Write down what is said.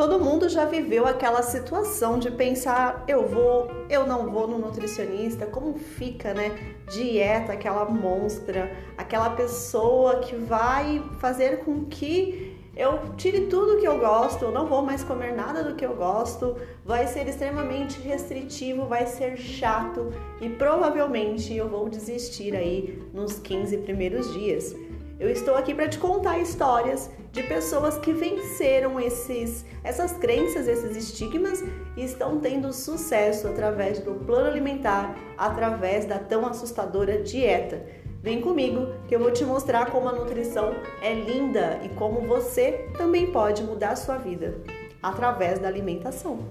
Todo mundo já viveu aquela situação de pensar, eu vou, eu não vou no nutricionista, como fica, né? Dieta, aquela monstra, aquela pessoa que vai fazer com que eu tire tudo que eu gosto, eu não vou mais comer nada do que eu gosto, vai ser extremamente restritivo, vai ser chato e provavelmente eu vou desistir aí nos 15 primeiros dias. Eu estou aqui para te contar histórias de pessoas que venceram esses, essas crenças, esses estigmas e estão tendo sucesso através do plano alimentar, através da tão assustadora dieta. Vem comigo que eu vou te mostrar como a nutrição é linda e como você também pode mudar a sua vida através da alimentação.